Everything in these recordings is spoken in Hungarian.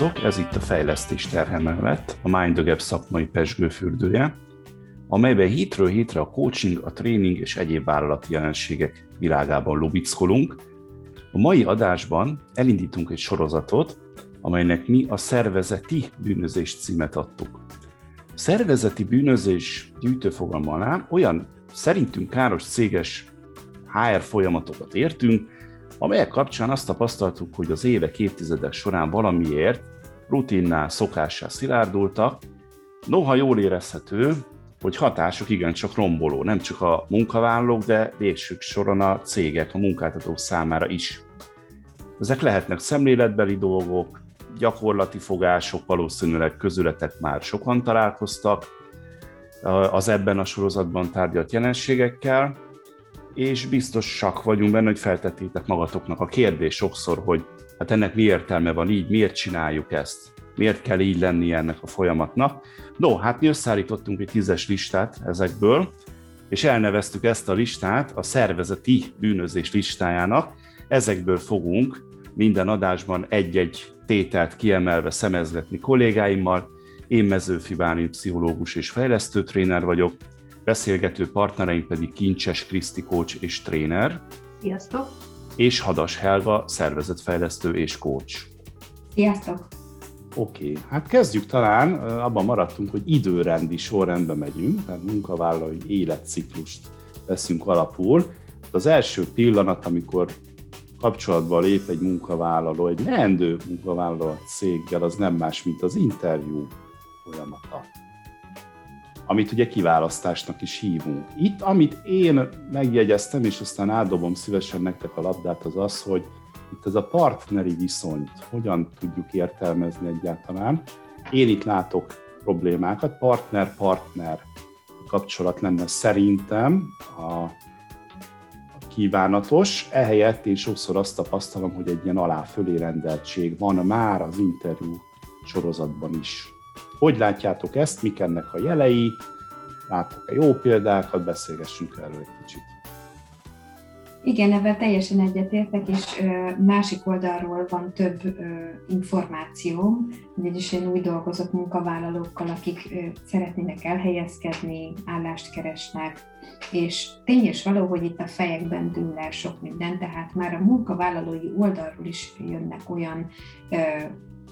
Sziasztok! Ez itt a Fejlesztés terhe mellett, a Mind the Gap szakmai pesgőfürdője, amelyben hétről hétre a coaching, a tréning és egyéb vállalati jelenségek világában lubickolunk. A mai adásban elindítunk egy sorozatot, amelynek mi a szervezeti bűnözés címet adtuk. Szervezeti bűnözés gyűjtőfogalma olyan szerintünk káros céges HR folyamatokat értünk, amelyek kapcsán azt tapasztaltuk, hogy az évek, évtizedek során valamiért rutinná, szokássá szilárdultak, noha jól érezhető, hogy hatásuk igencsak romboló, nem csak a munkavállalók, de végsők soron a cégek, a munkáltatók számára is. Ezek lehetnek szemléletbeli dolgok, gyakorlati fogások, valószínűleg közületek már sokan találkoztak az ebben a sorozatban tárgyalt jelenségekkel, és biztosak vagyunk benne, hogy feltettétek magatoknak a kérdés sokszor, hogy hát ennek mi értelme van így, miért csináljuk ezt, miért kell így lenni ennek a folyamatnak. No, hát mi összeállítottunk egy tízes listát ezekből, és elneveztük ezt a listát a szervezeti bűnözés listájának. Ezekből fogunk minden adásban egy-egy tételt kiemelve szemezgetni kollégáimmal. Én Mezőfi Bálint pszichológus és fejlesztő tréner vagyok, beszélgető partnereink pedig Kincses Kriszti coach és tréner. Sziasztok! És Hadas Helga, szervezetfejlesztő és coach. Sziasztok! Oké, okay. hát kezdjük talán, abban maradtunk, hogy időrendi sorrendben megyünk, tehát munkavállalói életciklust veszünk alapul. Az első pillanat, amikor kapcsolatba lép egy munkavállaló, egy leendő munkavállaló a céggel, az nem más, mint az interjú folyamata amit ugye kiválasztásnak is hívunk. Itt, amit én megjegyeztem, és aztán áldobom szívesen nektek a labdát, az az, hogy itt ez a partneri viszonyt hogyan tudjuk értelmezni egyáltalán. Én itt látok problémákat, partner-partner kapcsolat lenne szerintem a, kívánatos, ehelyett én sokszor azt tapasztalom, hogy egy ilyen alá-fölé rendeltség van már az interjú sorozatban is. Hogy látjátok ezt, mik ennek a jelei, láttok-e jó példákat, beszélgessünk erről egy kicsit. Igen, ebben teljesen egyetértek, és másik oldalról van több információ, ugyanis én úgy dolgozok munkavállalókkal, akik szeretnének elhelyezkedni, állást keresnek, és tény és való, hogy itt a fejekben dől el sok minden, tehát már a munkavállalói oldalról is jönnek olyan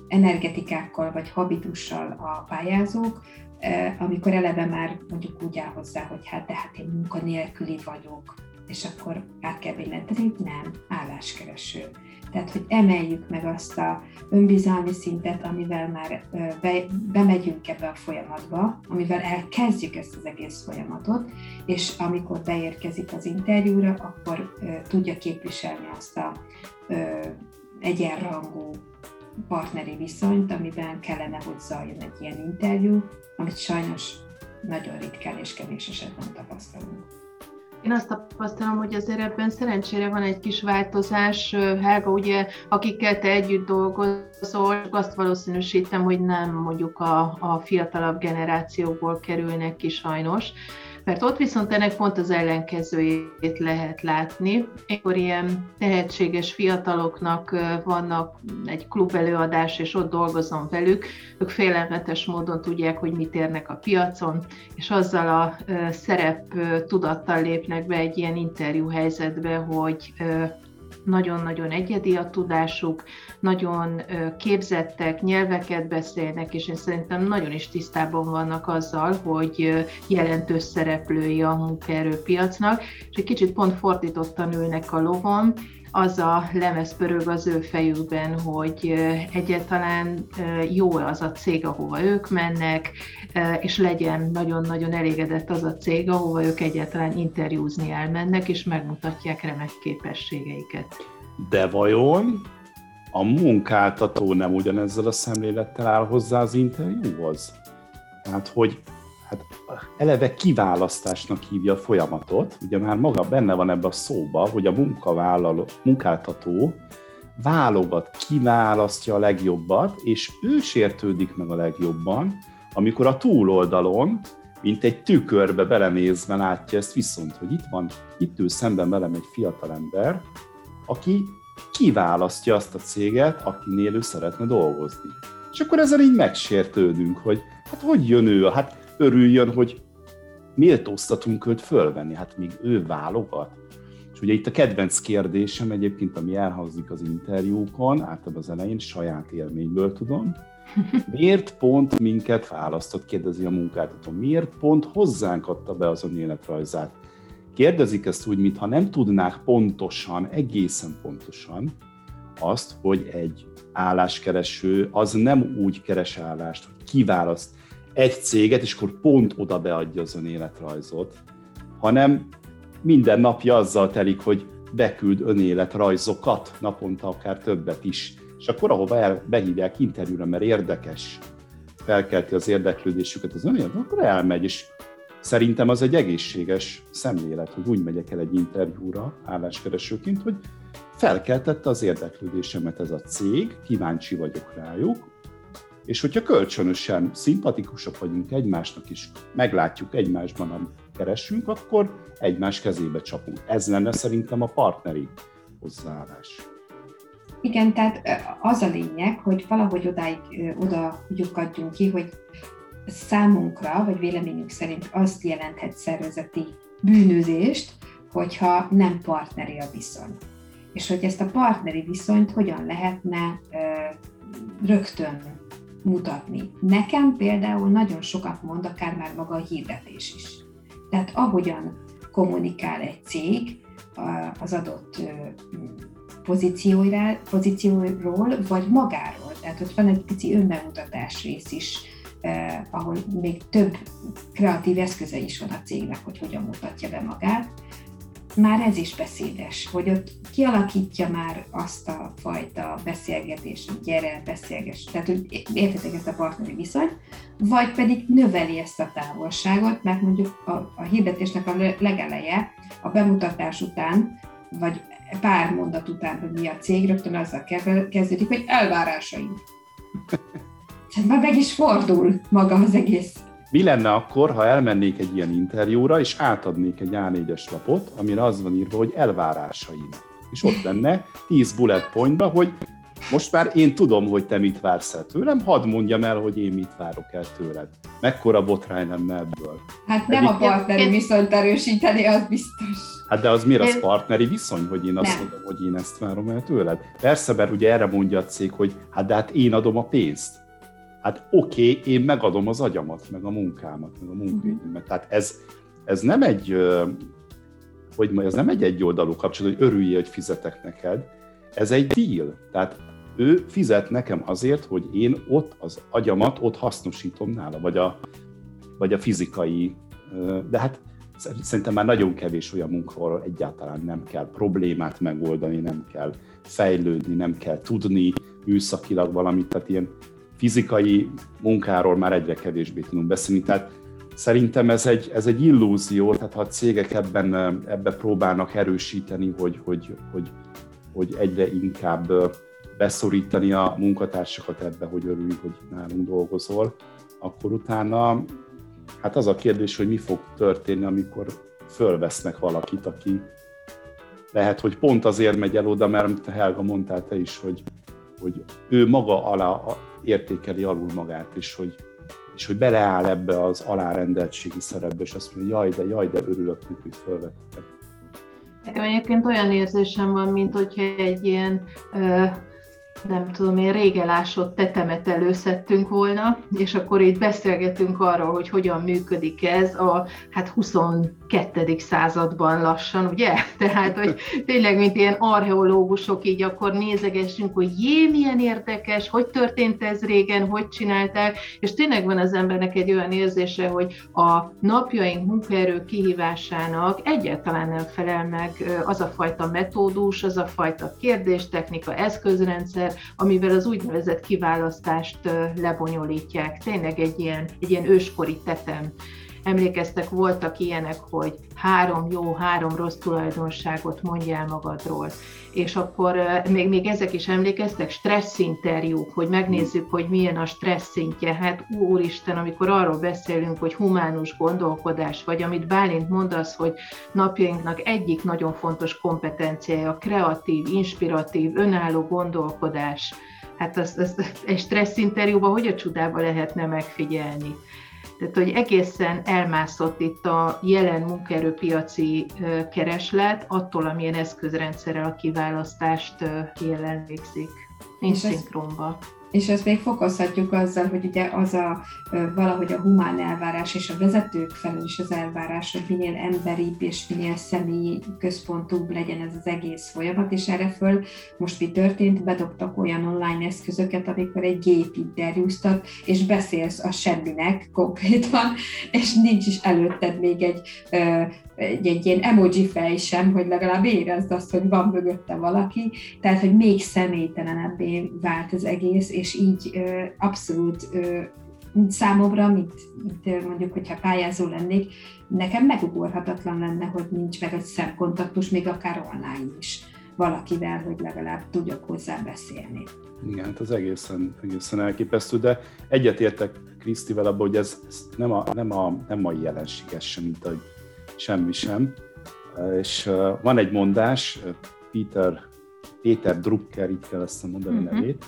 energetikákkal vagy habitussal a pályázók, amikor eleve már mondjuk úgy áll hozzá, hogy hát de hát én munkanélküli vagyok, és akkor át kell billenteni, nem, álláskereső. Tehát, hogy emeljük meg azt a önbizalmi szintet, amivel már be, bemegyünk ebbe a folyamatba, amivel elkezdjük ezt az egész folyamatot, és amikor beérkezik az interjúra, akkor tudja képviselni azt a egyenrangú partneri viszonyt, amiben kellene, hogy zajjon egy ilyen interjú, amit sajnos nagyon ritkán és kevés esetben tapasztalunk. Én azt tapasztalom, hogy azért ebben szerencsére van egy kis változás. Helga, ugye, akikkel te együtt dolgozol, azt valószínűsítem, hogy nem mondjuk a, a fiatalabb generációból kerülnek ki sajnos mert ott viszont ennek pont az ellenkezőjét lehet látni. Ekkor ilyen tehetséges fiataloknak vannak egy klub előadás, és ott dolgozom velük, ők félelmetes módon tudják, hogy mit érnek a piacon, és azzal a szerep tudattal lépnek be egy ilyen interjú helyzetbe, hogy nagyon-nagyon egyedi a tudásuk, nagyon képzettek, nyelveket beszélnek, és én szerintem nagyon is tisztában vannak azzal, hogy jelentős szereplői a munkaerőpiacnak, és egy kicsit pont fordítottan ülnek a lovon, az a lemez pörög az ő fejükben, hogy egyáltalán jó az a cég, ahova ők mennek, és legyen nagyon-nagyon elégedett az a cég, ahova ők egyáltalán interjúzni elmennek, és megmutatják remek képességeiket. De vajon a munkáltató nem ugyanezzel a szemlélettel áll hozzá az interjúhoz? Tehát, hogy hát eleve kiválasztásnak hívja a folyamatot, ugye már maga benne van ebbe a szóba, hogy a munkavállaló, munkáltató válogat, kiválasztja a legjobbat, és ő sértődik meg a legjobban, amikor a túloldalon, mint egy tükörbe belenézve látja ezt viszont, hogy itt van, itt ül szemben velem egy fiatal ember, aki kiválasztja azt a céget, akinél ő szeretne dolgozni. És akkor ezzel így megsértődünk, hogy hát hogy jön ő, hát örüljön, hogy méltóztatunk őt fölvenni, hát még ő válogat. És ugye itt a kedvenc kérdésem egyébként, ami elhangzik az interjúkon, általában az elején saját élményből tudom, miért pont minket választott, kérdezi a munkáltató, miért pont hozzánk adta be az önéletrajzát? Kérdezik ezt úgy, mintha nem tudnák pontosan, egészen pontosan azt, hogy egy álláskereső az nem úgy keres állást, hogy kiválaszt egy céget, és akkor pont oda beadja az önéletrajzot, hanem minden napja azzal telik, hogy beküld önéletrajzokat, naponta akár többet is. És akkor ahova el, behívják interjúra, mert érdekes, felkelti az érdeklődésüket az önélet, akkor elmegy, és szerintem az egy egészséges szemlélet, hogy úgy megyek el egy interjúra álláskeresőként, hogy felkeltette az érdeklődésemet ez a cég, kíváncsi vagyok rájuk, és hogyha kölcsönösen szimpatikusak vagyunk egymásnak, és meglátjuk egymásban, amit keresünk, akkor egymás kezébe csapunk. Ez lenne szerintem a partneri hozzáállás. Igen, tehát az a lényeg, hogy valahogy odáig, oda lyukadjunk ki, hogy számunkra, vagy véleményünk szerint azt jelenthet szervezeti bűnözést, hogyha nem partneri a viszony. És hogy ezt a partneri viszonyt hogyan lehetne rögtön mutatni. Nekem például nagyon sokat mond akár már maga a hirdetés is. Tehát ahogyan kommunikál egy cég az adott pozícióról, vagy magáról. Tehát ott van egy pici önbemutatás rész is, eh, ahol még több kreatív eszköze is van a cégnek, hogy hogyan mutatja be magát már ez is beszédes, hogy ott kialakítja már azt a fajta beszélgetést, hogy gyere, beszélgess, tehát hogy értetek ezt a partneri viszonyt, vagy pedig növeli ezt a távolságot, mert mondjuk a, a hirdetésnek a legeleje, a bemutatás után, vagy pár mondat után, hogy mi a cég, rögtön azzal kezdődik, hogy elvárásaink. Tehát már meg is fordul maga az egész mi lenne akkor, ha elmennék egy ilyen interjúra, és átadnék egy A4-es lapot, amire az van írva, hogy elvárásaim. És ott lenne 10 bullet pointba, hogy most már én tudom, hogy te mit vársz el tőlem, hadd mondjam el, hogy én mit várok el tőled. Mekkora botrány lenne ebből? Hát nem Egyik... a partneri viszonyt erősíteni, az biztos. Hát de az miért az partneri viszony, hogy én azt nem. mondom, hogy én ezt várom el tőled? Persze, mert ugye erre mondja a cég, hogy hát de hát én adom a pénzt hát oké, okay, én megadom az agyamat, meg a munkámat, meg a munkaidőmet. Tehát ez, ez nem egy, hogy ez nem egy egyoldalú kapcsolat, hogy örüljél, hogy fizetek neked, ez egy deal. Tehát ő fizet nekem azért, hogy én ott az agyamat ott hasznosítom nála, vagy a, vagy a fizikai, de hát szerintem már nagyon kevés olyan munka, ahol egyáltalán nem kell problémát megoldani, nem kell fejlődni, nem kell tudni műszakilag valamit, tehát ilyen fizikai munkáról már egyre kevésbé tudunk beszélni. Tehát szerintem ez egy, ez egy illúzió, tehát ha a cégek ebben, ebbe próbálnak erősíteni, hogy, hogy, hogy, hogy egyre inkább beszorítani a munkatársakat ebbe, hogy örüljünk, hogy nálunk dolgozol, akkor utána hát az a kérdés, hogy mi fog történni, amikor fölvesznek valakit, aki lehet, hogy pont azért megy el oda, mert Helga mondtál te is, hogy, hogy ő maga alá értékeli alul magát, és hogy, és hogy beleáll ebbe az alárendeltségi szerepbe, és azt mondja, jaj, de jaj, de örülök, hogy felvettek. Nekem egyébként olyan érzésem van, mint hogyha egy ilyen nem tudom én, régelásott tetemet előszedtünk volna, és akkor itt beszélgetünk arról, hogy hogyan működik ez a hát 22. században lassan, ugye? Tehát, hogy tényleg, mint ilyen archeológusok így akkor nézegessünk, hogy jé, milyen érdekes, hogy történt ez régen, hogy csinálták, és tényleg van az embernek egy olyan érzése, hogy a napjaink munkaerő kihívásának egyáltalán nem felel meg az a fajta metódus, az a fajta kérdéstechnika, eszközrendszer, amivel az úgynevezett kiválasztást lebonyolítják. Tényleg egy ilyen, egy ilyen őskori tetem. Emlékeztek, voltak ilyenek, hogy három jó, három rossz tulajdonságot mondjál magadról. És akkor még, még ezek is emlékeztek, stressz interjúk, hogy megnézzük, hogy milyen a stressz szintje. Hát úristen, amikor arról beszélünk, hogy humánus gondolkodás, vagy amit Bálint mond az, hogy napjainknak egyik nagyon fontos kompetenciája a kreatív, inspiratív, önálló gondolkodás, Hát azt, azt egy stressz interjúban hogy a csodába lehetne megfigyelni? Tehát, hogy egészen elmászott itt a jelen munkaerőpiaci kereslet attól, amilyen eszközrendszerrel a kiválasztást jelen végzik. Nincs szinkronba. És ezt még fokozhatjuk azzal, hogy ugye az a valahogy a humán elvárás és a vezetők felől is az elvárás, hogy minél emberibb és minél személyi központúbb legyen ez az egész folyamat, és erre föl most mi történt, bedobtak olyan online eszközöket, amikor egy gép interjúztat, és beszélsz a semminek konkrétan, és nincs is előtted még egy egy, egy ilyen emoji fej sem, hogy legalább érezd azt, hogy van mögötte valaki, tehát, hogy még személytelenebbé vált az egész, és így abszolút ö, számomra, mint, mint mondjuk, hogyha pályázó lennék, nekem megugorhatatlan lenne, hogy nincs meg egy szemkontaktus, még akár online is valakivel, hogy legalább tudjak hozzá beszélni. Igen, hát az egészen, egészen elképesztő, de egyetértek Krisztivel abban, hogy ez, ez nem, a, nem, a, nem a jelenséges sem, mint a semmi sem. És van egy mondás, Peter, Péter Drucker, itt kell ezt mondani uh-huh. nevét,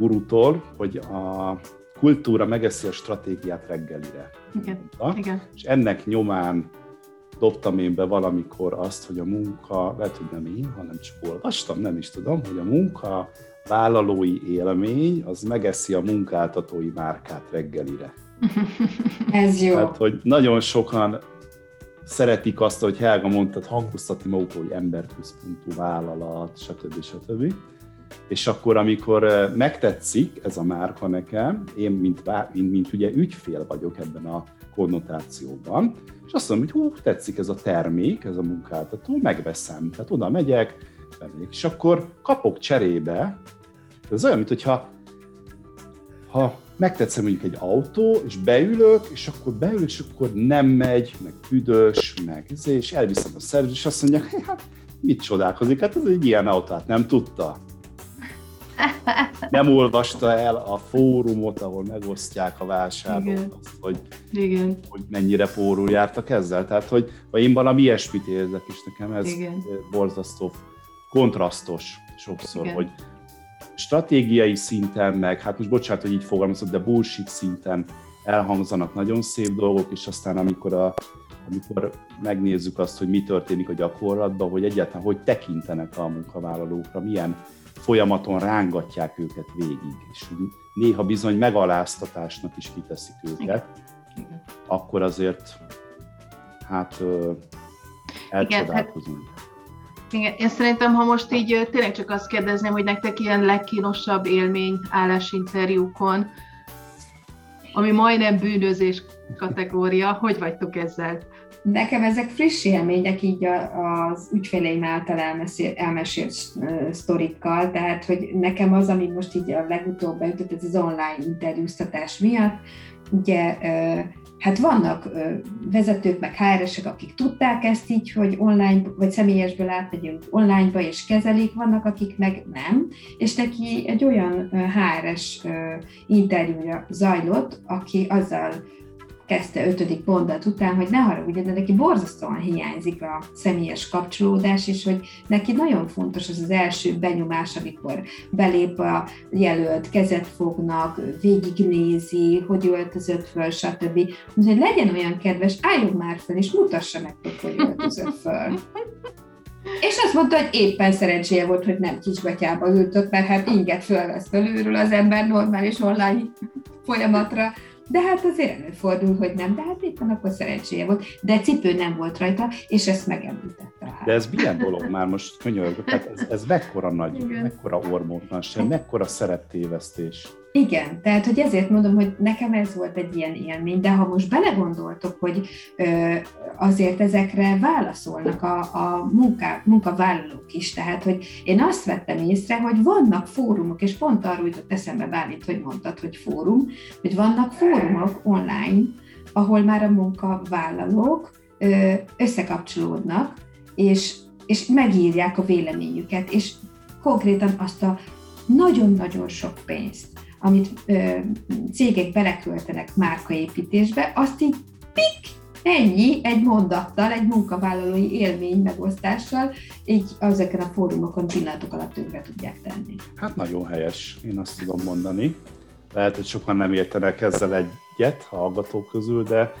gurutól, hogy a kultúra megeszi a stratégiát reggelire. Igen. Igen. És ennek nyomán dobtam én be valamikor azt, hogy a munka, lehet, hogy nem én, hanem csak olvastam, nem is tudom, hogy a munka vállalói élmény az megeszi a munkáltatói márkát reggelire. Ez jó. Tehát, hogy nagyon sokan szeretik azt, hogy Helga mondta, hangoztatni magukról, hogy emberközpontú vállalat, stb. stb. És akkor, amikor megtetszik ez a márka nekem, én, mint, mint, mint ugye ügyfél vagyok ebben a konnotációban, és azt mondom, hogy hú, tetszik ez a termék, ez a munkáltató, megveszem. Tehát oda megyek, bemegyek, és akkor kapok cserébe, ez olyan, mintha ha megtetszem mondjuk egy autó, és beülök, és akkor beülök, és akkor nem megy, meg büdös, meg izé, és elviszem a szerzőt, és azt mondják, hát mit csodálkozik, hát ez egy ilyen autó, hát nem tudta. Nem olvasta el a fórumot, ahol megosztják a vásárlók azt, hogy, Igen. hogy mennyire pórul jártak ezzel. Tehát, hogy ha én valami ilyesmit érzek, és nekem ez Igen. borzasztó kontrasztos sokszor, Igen. hogy stratégiai szinten, meg hát most bocsánat, hogy így fogalmazok, de bullshit szinten elhangzanak nagyon szép dolgok, és aztán amikor, a, amikor megnézzük azt, hogy mi történik a gyakorlatban, hogy egyáltalán hogy tekintenek a munkavállalókra, milyen folyamaton rángatják őket végig, és néha bizony megaláztatásnak is kiteszik őket, Igen. akkor azért hát elcsodálkozunk. Igen, hát igen, én szerintem, ha most így tényleg csak azt kérdezném, hogy nektek ilyen legkínosabb élmény állásinterjúkon, ami majdnem bűnözés kategória, hogy vagytok ezzel? Nekem ezek friss élmények így az ügyféleim által elmesélt, elmesélt sztorikkal, tehát hogy nekem az, ami most így a legutóbb beütött, ez az online interjúztatás miatt, ugye hát vannak vezetők, meg HR-esek, akik tudták ezt így, hogy online, vagy személyesből átmegyünk onlineba, és kezelik, vannak, akik meg nem, és neki egy olyan HR-es interjúja zajlott, aki azzal kezdte ötödik mondat után, hogy ne haragudj, de neki borzasztóan hiányzik a személyes kapcsolódás, és hogy neki nagyon fontos az az első benyomás, amikor belép a jelölt, kezet fognak, végignézi, hogy öltözött föl, stb. Úgyhogy legyen olyan kedves, álljon már fel, és mutassa meg, hogy öltözött föl. És azt mondta, hogy éppen szerencséje volt, hogy nem kisgatyába ültött, mert hát inget fölvesz felülről az ember normális online folyamatra, de hát azért előfordul, hogy nem, de hát éppen akkor szerencséje volt, de cipő nem volt rajta, és ezt megemlítette. Hát. De ez milyen dolog már most könyörgök, tehát ez, ez mekkora nagy, Igen. mekkora ormótlanság, mekkora szereptévesztés. Igen, tehát hogy ezért mondom, hogy nekem ez volt egy ilyen élmény, de ha most belegondoltok, hogy ö, azért ezekre válaszolnak a, a munká, munkavállalók is, tehát hogy én azt vettem észre, hogy vannak fórumok, és pont arról jutott eszembe Bálint, hogy mondtad, hogy fórum, hogy vannak fórumok online, ahol már a munkavállalók ö, összekapcsolódnak, és, és megírják a véleményüket, és konkrétan azt a nagyon-nagyon sok pénzt, amit ö, cégek beleköltenek márkaépítésbe, azt így pik, ennyi, egy mondattal, egy munkavállalói élmény megosztással, így ezeken a fórumokon pillanatok alatt tönkre tudják tenni. Hát nagyon helyes, én azt tudom mondani. Lehet, hogy sokan nem értenek ezzel egyet hallgatók közül, de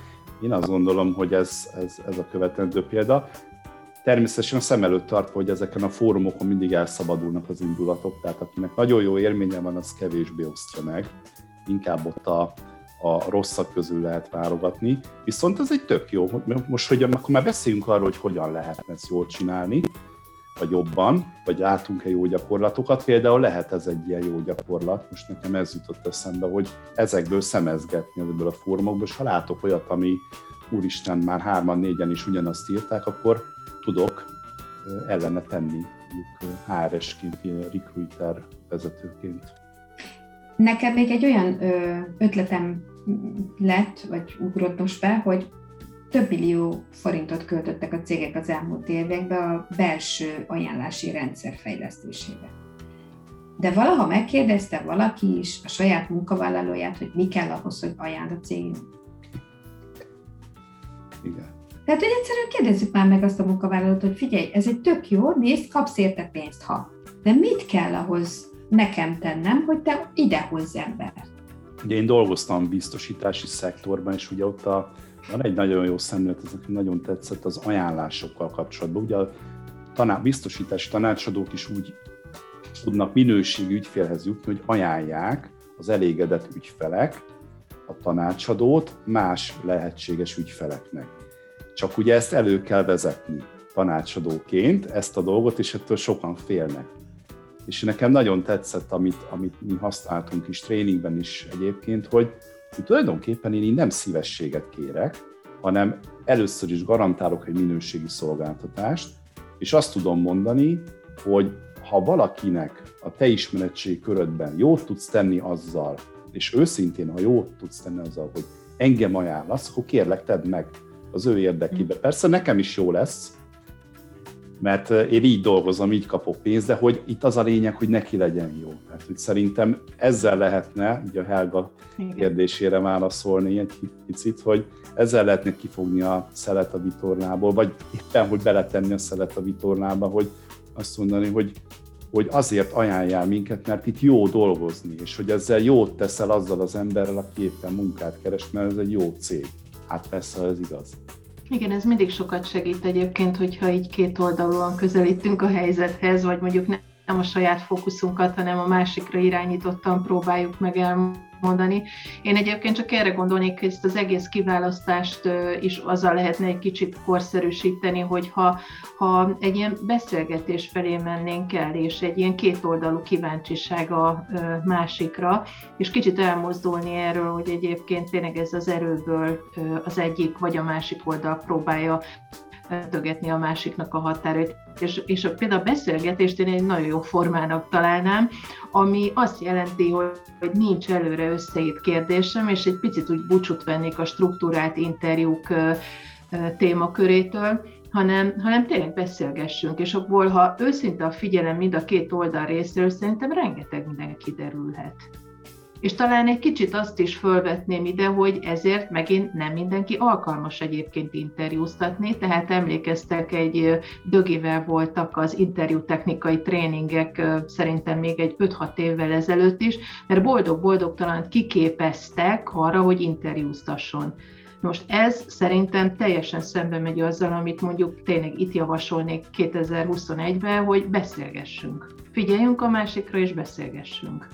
én azt gondolom, hogy ez, ez, ez a követendő példa. Természetesen a szem előtt tartva, hogy ezeken a fórumokon mindig elszabadulnak az indulatok, tehát akinek nagyon jó élménye van, az kevésbé osztja meg. Inkább ott a, a rosszak közül lehet válogatni. Viszont ez egy tök jó, most, hogy akkor már beszéljünk arról, hogy hogyan lehetne ezt jól csinálni, vagy jobban, vagy látunk-e jó gyakorlatokat. Például lehet ez egy ilyen jó gyakorlat, most nekem ez jutott eszembe, hogy ezekből szemezgetni ebből a fórumokból, és ha látok olyat, ami úristen, már hárman, négyen is ugyanazt írták, akkor tudok ellene tenni, mondjuk HRS-ként, recruiter vezetőként. Nekem még egy olyan ötletem lett, vagy ugrott most be, hogy több millió forintot költöttek a cégek az elmúlt években a belső ajánlási rendszer fejlesztésébe. De valaha megkérdezte valaki is a saját munkavállalóját, hogy mi kell ahhoz, hogy ajánl a cégünk? Igen. Tehát, hogy egyszerűen kérdezzük már meg azt a munkavállalót, hogy figyelj, ez egy tök jó, nézd, kapsz érte pénzt, ha. De mit kell ahhoz nekem tennem, hogy te ide hozz embert? Ugye én dolgoztam biztosítási szektorban, és ugye ott a, van egy nagyon jó szemlélet, ez nagyon tetszett az ajánlásokkal kapcsolatban. Ugye a taná, biztosítási tanácsadók is úgy tudnak minőségi ügyfélhez jutni, hogy ajánlják az elégedett ügyfelek a tanácsadót más lehetséges ügyfeleknek. Csak ugye ezt elő kell vezetni tanácsadóként, ezt a dolgot, és ettől sokan félnek. És nekem nagyon tetszett, amit, amit mi használtunk is tréningben is egyébként, hogy, hogy tulajdonképpen én így nem szívességet kérek, hanem először is garantálok egy minőségi szolgáltatást, és azt tudom mondani, hogy ha valakinek a te ismeretség körödben jót tudsz tenni azzal, és őszintén, ha jót tudsz tenni azzal, hogy engem ajánlasz, akkor kérlek, tedd meg az ő érdekébe. Mm. Persze nekem is jó lesz, mert én így dolgozom, így kapok pénzt, de hogy itt az a lényeg, hogy neki legyen jó. Tehát hogy szerintem ezzel lehetne, ugye a Helga Igen. kérdésére válaszolni egy picit, hogy ezzel lehetne kifogni a szelet a vitornából, vagy éppen, hogy beletenni a szelet a vitornába, hogy azt mondani, hogy, hogy azért ajánljál minket, mert itt jó dolgozni, és hogy ezzel jót teszel azzal az emberrel, aki éppen munkát keres, mert ez egy jó cég. Hát persze, ez igaz. Igen, ez mindig sokat segít egyébként, hogyha így két oldalúan közelítünk a helyzethez, vagy mondjuk nem a saját fókuszunkat, hanem a másikra irányítottan próbáljuk meg elmondani. Én egyébként csak erre gondolnék, hogy ezt az egész kiválasztást is azzal lehetne egy kicsit korszerűsíteni, hogy ha, ha egy ilyen beszélgetés felé mennénk el, és egy ilyen kétoldalú kíváncsiság a másikra, és kicsit elmozdulni erről, hogy egyébként tényleg ez az erőből az egyik vagy a másik oldal próbálja tögetni a másiknak a határait. És, és például a beszélgetést én egy nagyon jó formának találnám, ami azt jelenti, hogy, hogy nincs előre összeírt kérdésem, és egy picit úgy búcsút vennék a struktúrált interjúk témakörétől, hanem, hanem tényleg beszélgessünk, és abból, ha őszinte a figyelem mind a két oldal részéről, szerintem rengeteg minden kiderülhet. És talán egy kicsit azt is fölvetném ide, hogy ezért megint nem mindenki alkalmas egyébként interjúztatni, tehát emlékeztek, egy dögivel voltak az interjú technikai tréningek szerintem még egy 5-6 évvel ezelőtt is, mert boldog-boldogtalan kiképeztek arra, hogy interjúztasson. Most ez szerintem teljesen szembe megy azzal, amit mondjuk tényleg itt javasolnék 2021-ben, hogy beszélgessünk. Figyeljünk a másikra és beszélgessünk.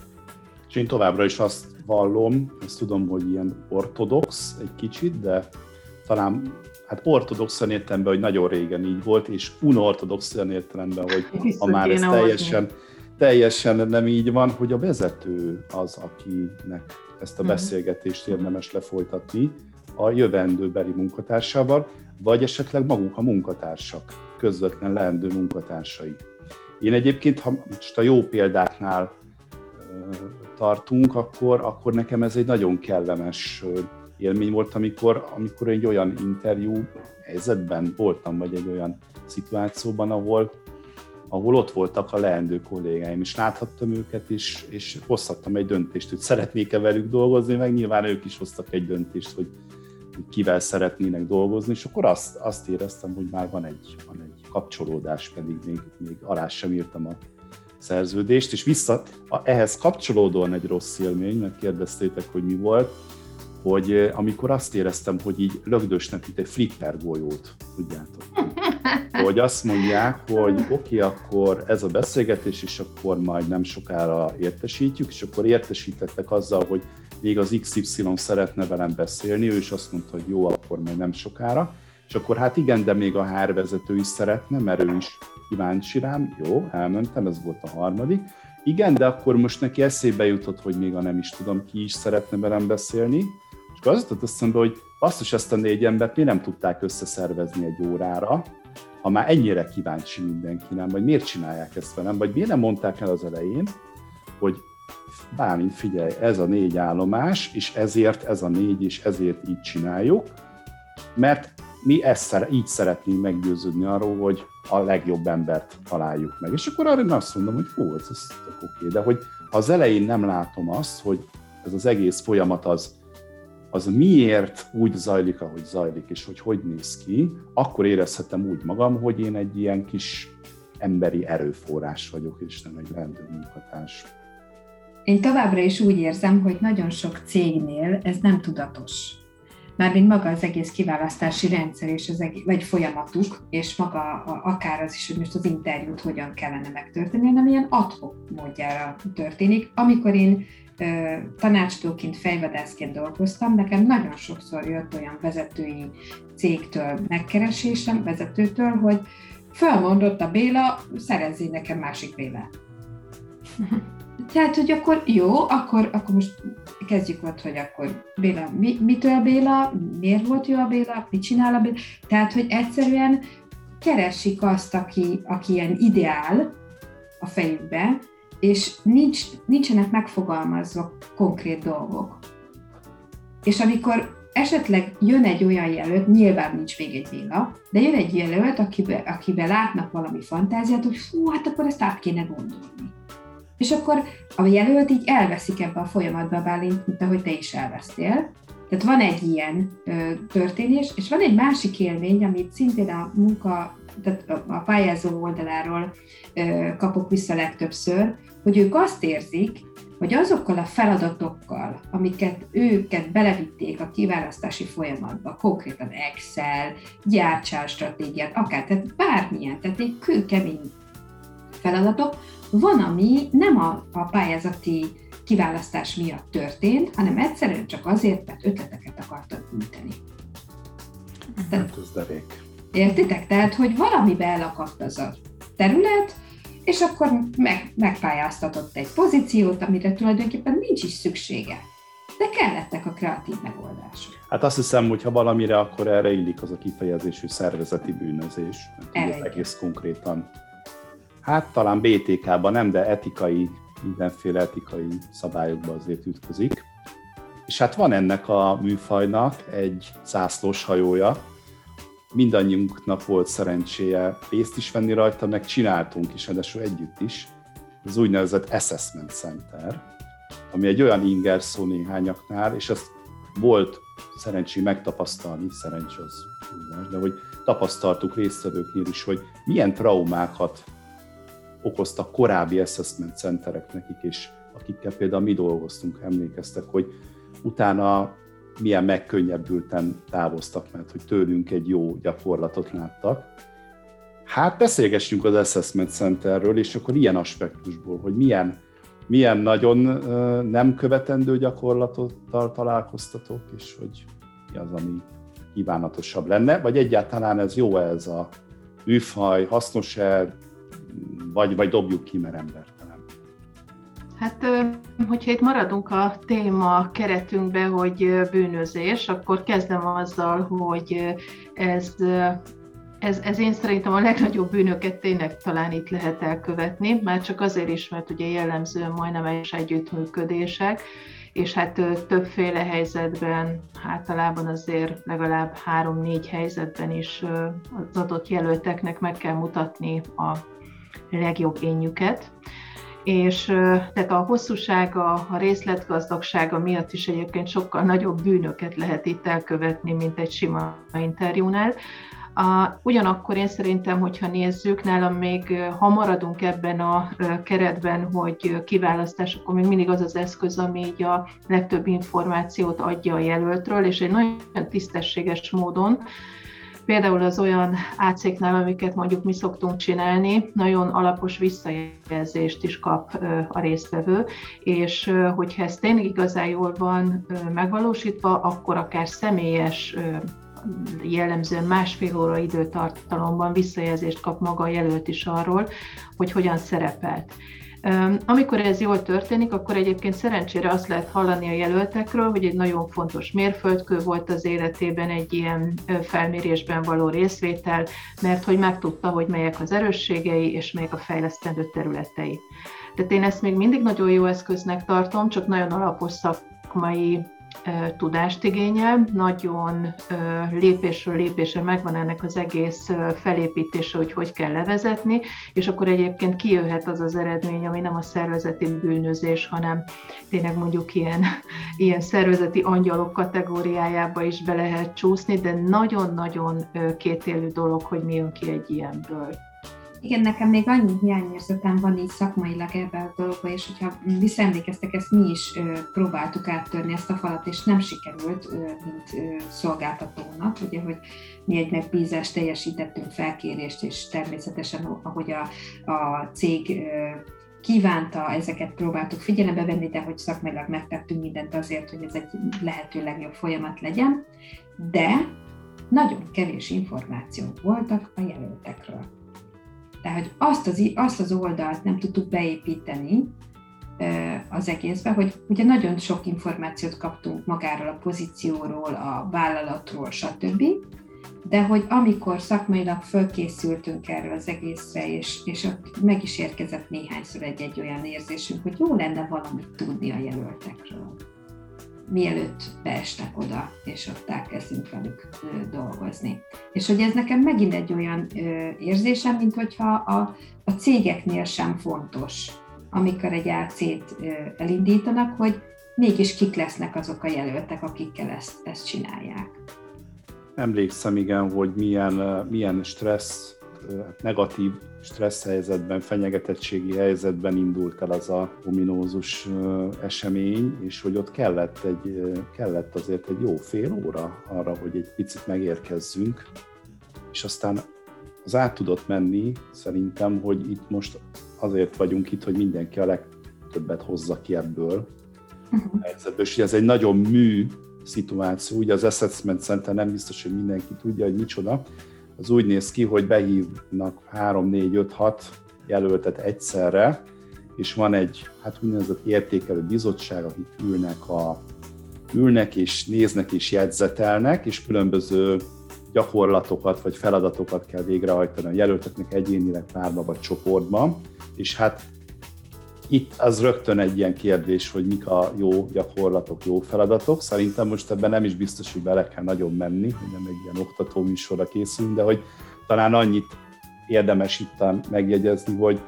És én továbbra is azt vallom, ezt tudom, hogy ilyen ortodox egy kicsit, de talán hát ortodox olyan értelemben, hogy nagyon régen így volt, és unortodox olyan értelemben, hogy ha már ez teljesen, teljesen nem így van, hogy a vezető az, akinek ezt a mhm. beszélgetést érdemes lefolytatni a jövendőbeli munkatársával, vagy esetleg maguk a munkatársak, közvetlen leendő munkatársai. Én egyébként, ha most a jó példáknál tartunk, akkor, akkor nekem ez egy nagyon kellemes élmény volt, amikor, amikor egy olyan interjú helyzetben voltam, vagy egy olyan szituációban, ahol, ahol ott voltak a leendő kollégáim, és láthattam őket, és, és hozhattam egy döntést, hogy szeretnék-e velük dolgozni, meg nyilván ők is hoztak egy döntést, hogy kivel szeretnének dolgozni, és akkor azt, azt éreztem, hogy már van egy, van egy kapcsolódás, pedig még, még alá sem írtam a szerződést, és vissza, a, ehhez kapcsolódóan egy rossz élmény, mert kérdeztétek, hogy mi volt, hogy eh, amikor azt éreztem, hogy így lögdösnek, mint egy flipper golyót, tudjátok. Hogy azt mondják, hogy oké, okay, akkor ez a beszélgetés, és akkor majd nem sokára értesítjük, és akkor értesítettek azzal, hogy még az XY szeretne velem beszélni, ő is azt mondta, hogy jó, akkor majd nem sokára. És akkor hát igen, de még a HR vezető is szeretne, mert ő is kíváncsi rám. Jó, elmentem, ez volt a harmadik. Igen, de akkor most neki eszébe jutott, hogy még a nem is tudom, ki is szeretne velem beszélni. És akkor az jutott eszembe, hogy basszus ezt a négy embert mi nem tudták összeszervezni egy órára, ha már ennyire kíváncsi mindenki, nem? Vagy miért csinálják ezt velem? Vagy miért nem mondták el az elején, hogy Bálint, figyelj, ez a négy állomás, és ezért ez a négy, és ezért így csináljuk, mert mi ezt így szeretnénk meggyőződni arról, hogy a legjobb embert találjuk meg. És akkor arra azt mondom, hogy fú, ez, ez oké, okay. de hogy az elején nem látom azt, hogy ez az egész folyamat az, az miért úgy zajlik, ahogy zajlik, és hogy hogy néz ki, akkor érezhetem úgy magam, hogy én egy ilyen kis emberi erőforrás vagyok, és nem egy rendőr munkatárs. Én továbbra is úgy érzem, hogy nagyon sok cégnél ez nem tudatos. Mármint maga az egész kiválasztási rendszer, és az egész, vagy folyamatuk, és maga a, akár az is, hogy most az interjút hogyan kellene megtörténni, hanem ilyen adhok módjára történik. Amikor én tanácsadóként, fejvadászként dolgoztam, nekem nagyon sokszor jött olyan vezetői cégtől megkeresésem, vezetőtől, hogy felmondott a Béla, szerezzél nekem másik Bélát. Tehát, hogy akkor jó, akkor, akkor most kezdjük ott, hogy akkor Béla, mi, mitől Béla, miért volt jó a Béla, mit csinál a Béla. Tehát, hogy egyszerűen keresik azt, aki, aki ilyen ideál a fejükbe, és nincs, nincsenek megfogalmazva konkrét dolgok. És amikor esetleg jön egy olyan jelölt, nyilván nincs még egy Béla, de jön egy jelölt, akiben, akiben látnak valami fantáziát, hogy fú, hát akkor ezt át kéne gondolni és akkor a jelölt így elveszik ebbe a folyamatba, Bálint, mint ahogy te is elvesztél. Tehát van egy ilyen ö, történés, és van egy másik élmény, amit szintén a munka, tehát a pályázó oldaláról ö, kapok vissza legtöbbször, hogy ők azt érzik, hogy azokkal a feladatokkal, amiket őket belevitték a kiválasztási folyamatba, konkrétan Excel, gyártsál stratégiát, akár, tehát bármilyen, tehát egy kőkemény feladatok, van, ami nem a, a pályázati kiválasztás miatt történt, hanem egyszerűen csak azért, mert ötleteket akartak gyűjteni. Tehát, hát Értitek? Tehát, hogy valamibe elakadt az a terület, és akkor meg, megpályáztatott egy pozíciót, amire tulajdonképpen nincs is szüksége. De kellettek a kreatív megoldások. Hát azt hiszem, hogy ha valamire, akkor erre illik az a kifejezésű szervezeti bűnözés. Egész konkrétan hát talán BTK-ban nem, de etikai, mindenféle etikai szabályokban azért ütközik. És hát van ennek a műfajnak egy zászlós hajója, mindannyiunknak volt szerencséje részt is venni rajta, meg csináltunk is, ráadásul együtt is, az úgynevezett Assessment Center, ami egy olyan inger szó néhányaknál, és azt volt szerencsé megtapasztalni, szerencsé az de hogy tapasztaltuk résztvevőknél is, hogy milyen traumákat okoztak korábbi assessment centerek nekik, és akikkel például mi dolgoztunk, emlékeztek, hogy utána milyen megkönnyebbülten távoztak, mert hogy tőlünk egy jó gyakorlatot láttak. Hát beszélgessünk az Assessment Centerről, és akkor ilyen aspektusból, hogy milyen, milyen nagyon nem követendő gyakorlatottal találkoztatok, és hogy mi az, ami kívánatosabb lenne, vagy egyáltalán ez jó ez a műfaj, hasznos-e, vagy, vagy dobjuk ki, mert embertelen. Hát, hogyha itt maradunk a téma keretünkbe, hogy bűnözés, akkor kezdem azzal, hogy ez, ez, ez én szerintem a legnagyobb bűnöket tényleg talán itt lehet elkövetni, már csak azért is, mert ugye jellemzően majdnem egy együttműködések, és hát többféle helyzetben, általában azért legalább három-négy helyzetben is az adott jelölteknek meg kell mutatni a legjobb énjüket. és tehát a hosszúsága, a részletgazdagsága miatt is egyébként sokkal nagyobb bűnöket lehet itt elkövetni, mint egy sima interjúnál. A, ugyanakkor én szerintem, hogyha nézzük, nálam még, ha maradunk ebben a keretben, hogy kiválasztás, akkor még mindig az az eszköz, ami így a legtöbb információt adja a jelöltről, és egy nagyon tisztességes módon, Például az olyan ácéknál, amiket mondjuk mi szoktunk csinálni, nagyon alapos visszajelzést is kap a résztvevő, és hogyha ez tényleg igazán jól van megvalósítva, akkor akár személyes jellemzően másfél óra időtartalomban visszajelzést kap maga a jelölt is arról, hogy hogyan szerepelt. Amikor ez jól történik, akkor egyébként szerencsére azt lehet hallani a jelöltekről, hogy egy nagyon fontos mérföldkő volt az életében egy ilyen felmérésben való részvétel, mert hogy megtudta, hogy melyek az erősségei és melyek a fejlesztendő területei. Tehát én ezt még mindig nagyon jó eszköznek tartom, csak nagyon alapos szakmai tudást igényel, nagyon lépésről lépésre megvan ennek az egész felépítése, hogy hogy kell levezetni, és akkor egyébként kijöhet az az eredmény, ami nem a szervezeti bűnözés, hanem tényleg mondjuk ilyen, ilyen szervezeti angyalok kategóriájába is be lehet csúszni, de nagyon-nagyon kétélű dolog, hogy mi jön ki egy ilyenből. Igen, nekem még annyi hiányérzetem van így szakmailag ebben a dologban, és hogyha visszaemlékeztek, ezt mi is ö, próbáltuk áttörni ezt a falat, és nem sikerült, ö, mint ö, szolgáltatónak, ugye, hogy mi egy megbízást teljesítettünk felkérést, és természetesen, ahogy a, a cég ö, kívánta, ezeket próbáltuk figyelembe venni, de hogy szakmailag megtettünk mindent azért, hogy ez egy lehető legjobb folyamat legyen, de nagyon kevés információk voltak a jelöltekről. Tehát azt az, azt az oldalt nem tudtuk beépíteni az egészbe, hogy ugye nagyon sok információt kaptunk magáról a pozícióról, a vállalatról, stb., de hogy amikor szakmailag fölkészültünk erről az egészre, és, és ott meg is érkezett néhányszor egy-egy olyan érzésünk, hogy jó lenne valamit tudni a jelöltekről mielőtt beestek oda, és ott elkezdünk velük dolgozni. És hogy ez nekem megint egy olyan érzésem, mint hogyha a, a cégeknél sem fontos, amikor egy AC-t elindítanak, hogy mégis kik lesznek azok a jelöltek, akikkel ezt, ezt csinálják. Emlékszem igen, hogy milyen, milyen stressz negatív stressz helyzetben, fenyegetettségi helyzetben indult el az a ominózus esemény, és hogy ott kellett, egy, kellett azért egy jó fél óra arra, hogy egy picit megérkezzünk, és aztán az át tudott menni, szerintem, hogy itt most azért vagyunk itt, hogy mindenki a legtöbbet hozza ki ebből uh-huh. helyzetből, és ez egy nagyon mű szituáció, ugye az Assessment Center nem biztos, hogy mindenki tudja, hogy micsoda, az úgy néz ki, hogy behívnak 3, 4, 5, 6 jelöltet egyszerre, és van egy hát úgynevezett értékelő bizottság, akik ülnek, a, ülnek és néznek és jegyzetelnek, és különböző gyakorlatokat vagy feladatokat kell végrehajtani a jelölteknek egyénileg, párba vagy csoportban, és hát itt az rögtön egy ilyen kérdés, hogy mik a jó gyakorlatok, jó feladatok. Szerintem most ebben nem is biztos, hogy bele kell nagyon menni, hogy nem egy ilyen oktató műsorra készülünk, de hogy talán annyit érdemes itt megjegyezni, hogy,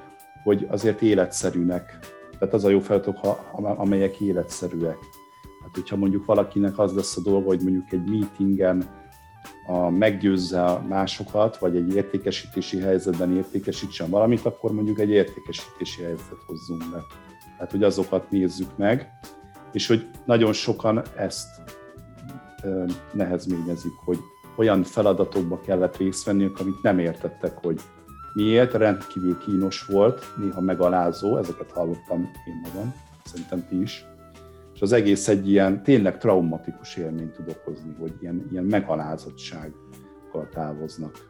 hogy azért életszerűnek. Tehát az a jó feladatok, amelyek életszerűek. Hát, hogyha mondjuk valakinek az lesz a dolga, hogy mondjuk egy meetingen a meggyőzze másokat, vagy egy értékesítési helyzetben értékesítsen valamit, akkor mondjuk egy értékesítési helyzetet hozzunk be. Tehát, hogy azokat nézzük meg, és hogy nagyon sokan ezt nehezményezik, hogy olyan feladatokba kellett részt venniük, amit nem értettek, hogy miért, rendkívül kínos volt, néha megalázó, ezeket hallottam én magam, szerintem ti is és az egész egy ilyen tényleg traumatikus élményt tud okozni, hogy ilyen, ilyen megalázottsággal távoznak.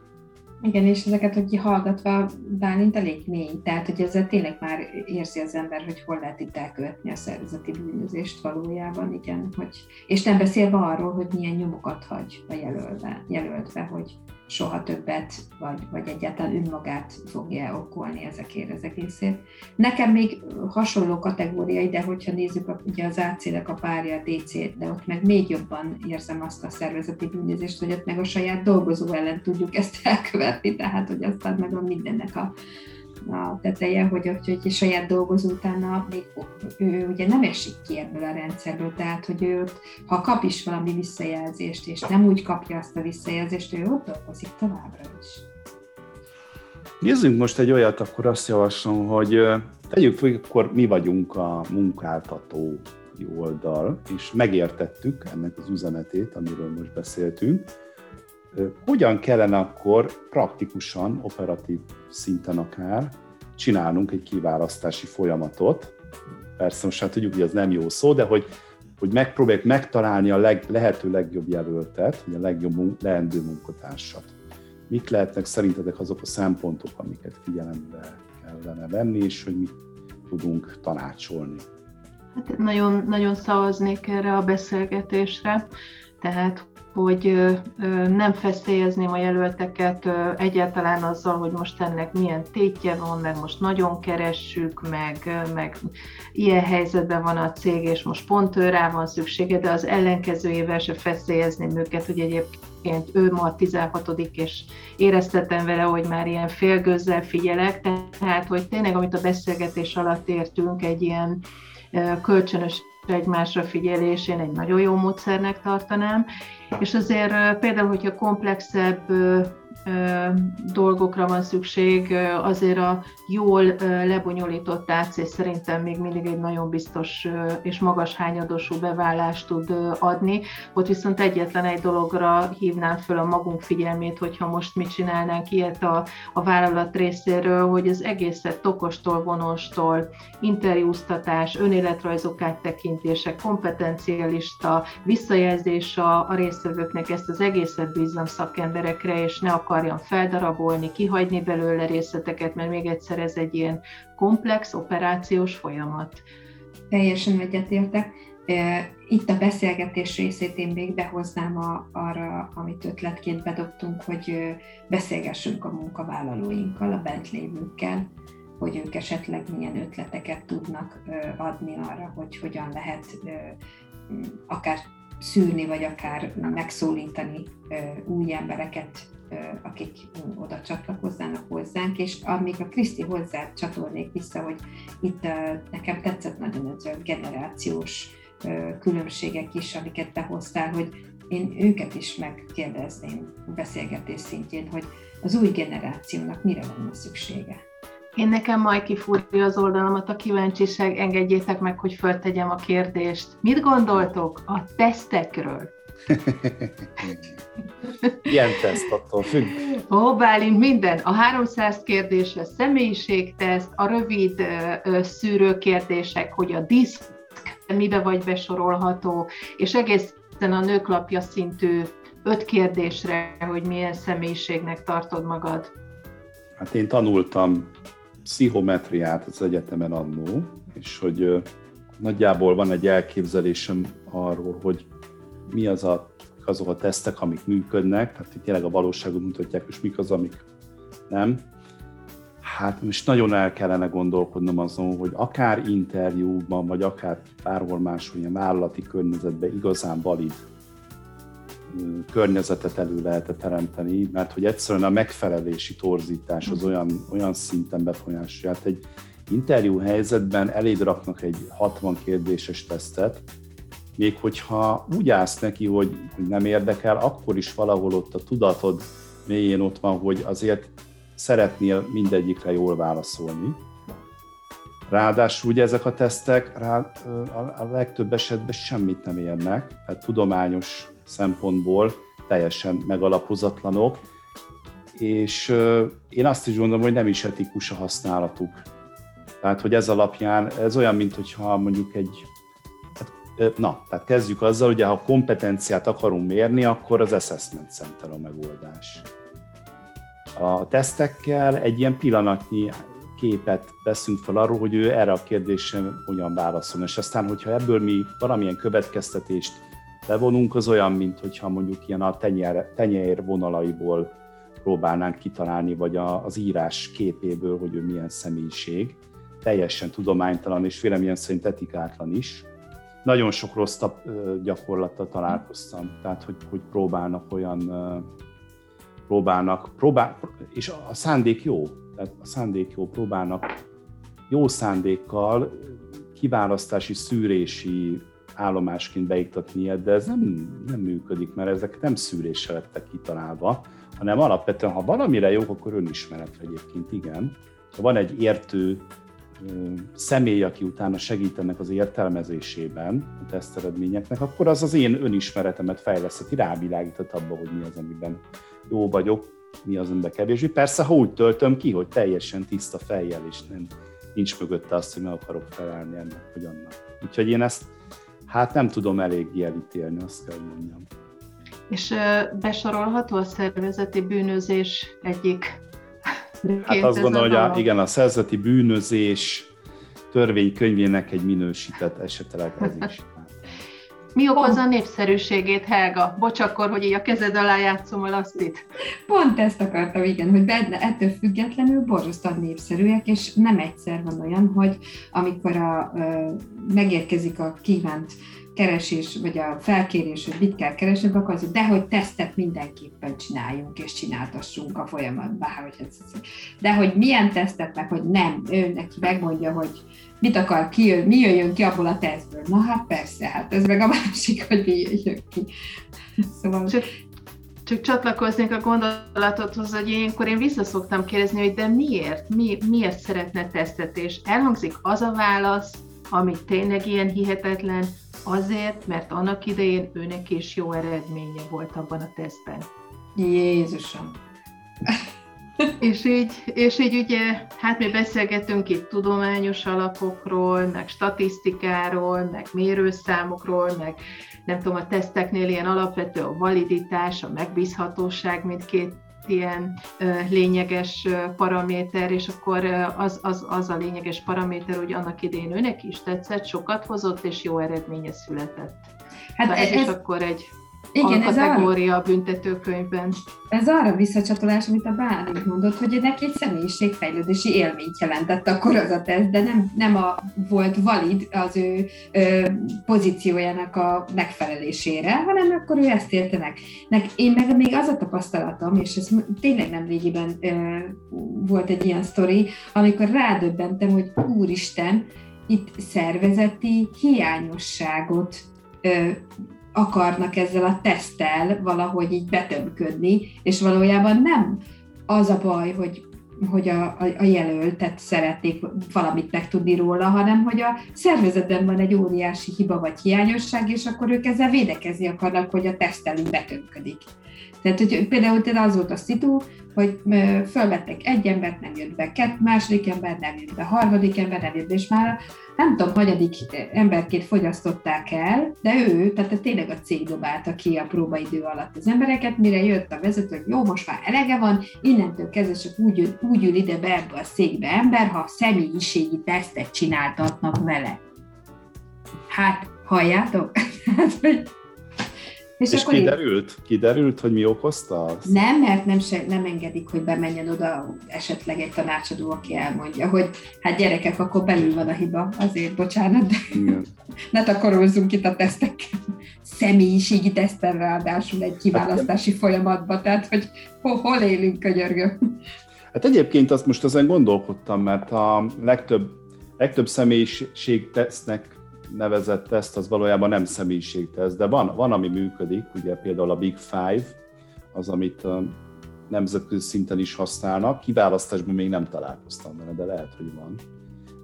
Igen, és ezeket, hogy hallgatva, Bálint elég mély, tehát hogy ezzel tényleg már érzi az ember, hogy hol lehet itt elkövetni a szervezeti bűnözést valójában, igen, hogy, és nem beszélve arról, hogy milyen nyomokat hagy a jelölve, jelöltve, hogy, soha többet, vagy, vagy egyáltalán önmagát fogja okolni ezekért az egészért. Nekem még hasonló kategóriai, de hogyha nézzük a, ugye az ac a párja, a DC, de ott meg még jobban érzem azt a szervezeti bűnözést, hogy ott meg a saját dolgozó ellen tudjuk ezt elkövetni, tehát hogy aztán meg a mindennek a, a teteje, hogy, hogy egy saját dolgozó utána még ő ugye nem esik ki ebből a rendszerből, tehát hogy ő ha kap is valami visszajelzést, és nem úgy kapja azt a visszajelzést, ő ott dolgozik továbbra is. Nézzünk most egy olyat, akkor azt javaslom, hogy tegyük fel, akkor mi vagyunk a munkáltató oldal, és megértettük ennek az üzenetét, amiről most beszéltünk. Hogyan kellene akkor praktikusan, operatív szinten akár csinálnunk egy kiválasztási folyamatot? Persze most hát tudjuk, hogy ez nem jó szó, de hogy, hogy megpróbáljuk megtalálni a leg, lehető legjobb jelöltet, vagy a legjobb leendő munkatársat. Mik lehetnek szerintetek azok a szempontok, amiket figyelembe kellene venni, és hogy mit tudunk tanácsolni? Hát nagyon, nagyon szavaznék erre a beszélgetésre, tehát hogy nem feszélyezném a jelölteket egyáltalán azzal, hogy most ennek milyen tétje van, meg most nagyon keressük, meg, meg ilyen helyzetben van a cég, és most pont ő rá van szüksége, de az ellenkezőjével se feszélyezném őket, hogy egyébként ő ma a 16 és éreztetem vele, hogy már ilyen félgőzzel figyelek, tehát hogy tényleg, amit a beszélgetés alatt értünk, egy ilyen kölcsönös egymásra figyelésén egy nagyon jó módszernek tartanám, és azért például, hogyha komplexebb dolgokra van szükség, azért a jól lebonyolított AC szerintem még mindig egy nagyon biztos és magas hányadosú bevállást tud adni. Ott viszont egyetlen egy dologra hívnám föl a magunk figyelmét, hogyha most mit csinálnánk ilyet a, a vállalat részéről, hogy az egészet tokostól, vonostól, interjúztatás, önéletrajzok áttekintések, kompetencialista, visszajelzés a, a résztvevőknek, ezt az egészet bízzam szakemberekre, és ne akarjam feldarabolni, kihagyni belőle részleteket, mert még egyszer ez egy ilyen komplex operációs folyamat. Teljesen egyetértek. Itt a beszélgetés részét én még behoznám a, arra, amit ötletként bedobtunk, hogy beszélgessünk a munkavállalóinkkal, a bent lévőkkel, hogy ők esetleg milyen ötleteket tudnak adni arra, hogy hogyan lehet akár szűrni, vagy akár megszólítani új embereket akik oda csatlakoznának hozzánk, és amíg a Kriszti hozzá csatolnék vissza, hogy itt nekem tetszett nagyon ez a generációs különbségek is, amiket behoztál, hogy én őket is megkérdezném a beszélgetés szintjén, hogy az új generációnak mire lenne szüksége. Én nekem majd kifúrja az oldalamat a kíváncsiság, engedjétek meg, hogy föltegyem a kérdést. Mit gondoltok a tesztekről? Ilyen teszt attól függ. Ó, Bálint, minden. A 300 kérdés, a személyiségteszt, a rövid ö, szűrő kérdések, hogy a diszk mibe vagy besorolható, és egészen a nőklapja szintű öt kérdésre, hogy milyen személyiségnek tartod magad. Hát én tanultam pszichometriát az egyetemen annó, és hogy nagyjából van egy elképzelésem arról, hogy mi az a, azok a tesztek, amik működnek, tehát itt tényleg a valóságot mutatják, és mik az, amik nem. Hát most nagyon el kellene gondolkodnom azon, hogy akár interjúban, vagy akár bárhol máshol, ilyen vállalati környezetben igazán valid környezetet elő lehet teremteni, mert hogy egyszerűen a megfelelési torzítás az olyan, olyan szinten befolyásolja. Hát egy interjú helyzetben eléd raknak egy 60 kérdéses tesztet, még hogyha úgy állsz neki, hogy, nem érdekel, akkor is valahol ott a tudatod mélyén ott van, hogy azért szeretnél mindegyikre jól válaszolni. Ráadásul ugye ezek a tesztek rá, a legtöbb esetben semmit nem érnek, tehát tudományos szempontból teljesen megalapozatlanok, és én azt is gondolom, hogy nem is etikus a használatuk. Tehát, hogy ez alapján, ez olyan, mint hogyha mondjuk egy Na, tehát kezdjük azzal, hogy ha kompetenciát akarunk mérni, akkor az Assessment Center a megoldás. A tesztekkel egy ilyen pillanatnyi képet veszünk fel arról, hogy ő erre a kérdésre hogyan válaszol. És aztán, hogyha ebből mi valamilyen következtetést levonunk, az olyan, mint hogyha mondjuk ilyen a tenyér, tenyér vonalaiból próbálnánk kitalálni, vagy a, az írás képéből, hogy ő milyen személyiség. Teljesen tudománytalan és véleményem szerint etikátlan is nagyon sok rossz gyakorlattal találkoztam, tehát hogy, hogy próbálnak olyan, próbálnak, próbál, és a szándék jó, Tehát a szándékjó próbálnak jó szándékkal kiválasztási, szűrési állomásként beiktatni ilyet, de ez nem, nem működik, mert ezek nem szűréssel lettek kitalálva, hanem alapvetően, ha valamire jók, akkor önismeretre egyébként igen. Ha van egy értő személy, aki utána segít ennek az értelmezésében a teszteredményeknek, akkor az az én önismeretemet fejleszteti, rávilágított abba, hogy mi az, amiben jó vagyok, mi az, amiben kevésbé. Persze, ha úgy töltöm ki, hogy teljesen tiszta fejjel, és nem, nincs mögötte azt, hogy meg akarok felelni ennek, vagy annak. Úgyhogy én ezt hát nem tudom eléggé elítélni, azt kell, mondjam. És besorolható a szervezeti bűnözés egyik Hát azt gondolom, hogy a, igen, a szerzeti bűnözés törvénykönyvének egy minősített esetelek ez is. Mi okozza a népszerűségét, Helga? Bocs akkor, hogy így a kezed alá játszom a lasztit. Pont ezt akartam, igen, hogy benne, ettől függetlenül borzasztóan népszerűek, és nem egyszer van olyan, hogy amikor a, ö, megérkezik a kívánt keresés, vagy a felkérés, hogy mit kell keresnünk, akkor az, de hogy tesztet mindenképpen csináljunk, és csináltassunk a folyamatban. Hogy de hogy milyen tesztet, meg hogy nem, ő neki megmondja, hogy mit akar ki, mi jöjjön ki abból a tesztből. Na hát persze, hát ez meg a másik, hogy mi jöjjön ki. Szóval... Csak, csak csatlakoznék a gondolatodhoz, hogy ilyenkor én vissza szoktam kérdezni, hogy de miért? Mi, miért szeretne tesztet? És elhangzik az a válasz, ami tényleg ilyen hihetetlen, azért, mert annak idején őnek is jó eredménye volt abban a tesztben. Jézusom! és, így, és így ugye, hát mi beszélgetünk itt tudományos alapokról, meg statisztikáról, meg mérőszámokról, meg nem tudom, a teszteknél ilyen alapvető a validitás, a megbízhatóság mindkét ilyen lényeges paraméter, és akkor az, az, az a lényeges paraméter, hogy annak idején őnek is tetszett, sokat hozott, és jó eredménye született. Hát ez, ez is akkor egy igen, ez kategória a büntetőkönyvben. Ez arra visszacsatolás, amit a Bálint mondott, hogy neki egy személyiségfejlődési élményt jelentett akkor az a teszt, de nem, nem a, volt valid az ő ö, pozíciójának a megfelelésére, hanem akkor ő ezt érte meg. Nek, én meg még az a tapasztalatom, és ez tényleg nem régiben ö, volt egy ilyen sztori, amikor rádöbbentem, hogy úristen, itt szervezeti hiányosságot ö, akarnak ezzel a teszttel valahogy így betömködni, és valójában nem az a baj, hogy hogy a, a, a jelöltet szeretnék valamit megtudni róla, hanem hogy a szervezetben van egy óriási hiba vagy hiányosság, és akkor ők ezzel védekezni akarnak, hogy a tesztelünk betömködik. Tehát, hogy például az volt a szitu, hogy fölvettek egy embert, nem jött be, kett, második ember nem jött be, harmadik ember nem jött be, és már nem tudom, hanyadik emberként fogyasztották el, de ő, tehát tényleg a cég dobálta ki a próbaidő alatt az embereket, mire jött a vezető, hogy jó, most már elege van, innentől kezdve csak úgy, úgy ül ide be ebbe a székbe ember, ha személyiségi tesztet csináltatnak vele. Hát, halljátok? Hát, és, és akkor kiderült? Én... Kiderült, hogy mi okozta azt? Nem, mert nem, se, nem engedik, hogy bemenjen oda esetleg egy tanácsadó, aki elmondja, hogy hát gyerekek, akkor belül van a hiba, azért bocsánat, de Igen. ne takarózzunk itt a tesztekkel. Személyiségi teszten ráadásul egy kiválasztási hát, folyamatban, tehát hogy hol, hol élünk, könyörgő. Hát egyébként azt most ezen gondolkodtam, mert a legtöbb, legtöbb személyiség tesznek nevezett teszt az valójában nem személyiségteszt, de van, van, ami működik, ugye például a Big Five, az, amit nemzetközi szinten is használnak, kiválasztásban még nem találkoztam vele, de lehet, hogy van.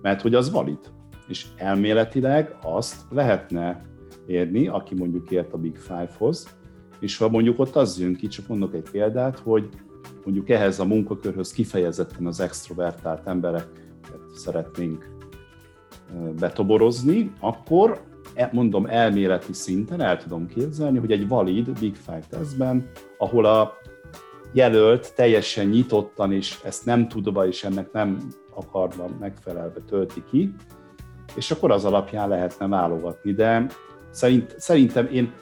Mert hogy az valid, és elméletileg azt lehetne érni, aki mondjuk ért a Big Five-hoz, és ha mondjuk ott az jön ki, csak mondok egy példát, hogy mondjuk ehhez a munkakörhöz kifejezetten az extrovertált embereket szeretnénk betoborozni, akkor e, mondom elméleti szinten el tudom képzelni, hogy egy valid Big Five tesztben, ahol a jelölt teljesen nyitottan, és ezt nem tudva, és ennek nem akarva megfelelve tölti ki, és akkor az alapján lehetne válogatni. De szerint, szerintem én,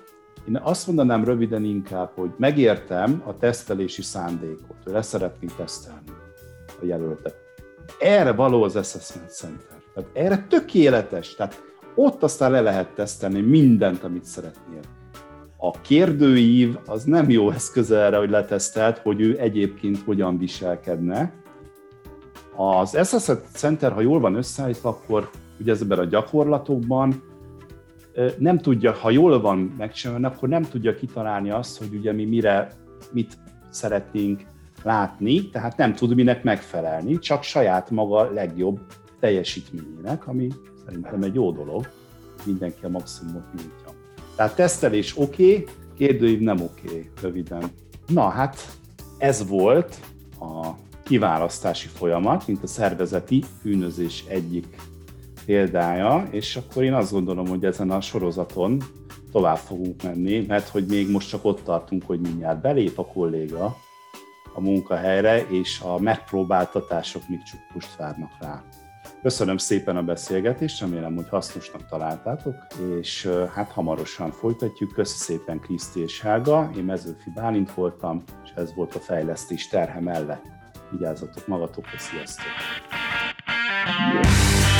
én azt mondanám röviden inkább, hogy megértem a tesztelési szándékot, hogy leszeretnénk tesztelni a jelöltet. Erre való az Assessment Center. Tehát erre tökéletes. Tehát ott aztán le lehet tesztelni mindent, amit szeretnél. A kérdőív az nem jó eszköz erre, hogy letesztelt, hogy ő egyébként hogyan viselkedne, Az Assessment Center, ha jól van összeállítva, akkor ugye ezekben a gyakorlatokban nem tudja, ha jól van megcsinálva, akkor nem tudja kitalálni azt, hogy ugye mi mire, mit szeretnénk látni, tehát nem tud minek megfelelni, csak saját maga legjobb teljesítményének, ami szerintem egy jó dolog, mindenki a maximumot nyújtja. Tehát tesztelés oké, okay, kérdőív nem oké, okay, röviden. Na hát ez volt a kiválasztási folyamat, mint a szervezeti bűnözés egyik példája, és akkor én azt gondolom, hogy ezen a sorozaton tovább fogunk menni, mert hogy még most csak ott tartunk, hogy mindjárt belép a kolléga a munkahelyre, és a megpróbáltatások még csak várnak rá. Köszönöm szépen a beszélgetést, remélem, hogy hasznosnak találtátok, és hát hamarosan folytatjuk. Köszönöm szépen Kriszti és Helga, én Mezőfi Bálint voltam, és ez volt a fejlesztés terhe mellett. Vigyázzatok magatokra, sziasztok! Yeah.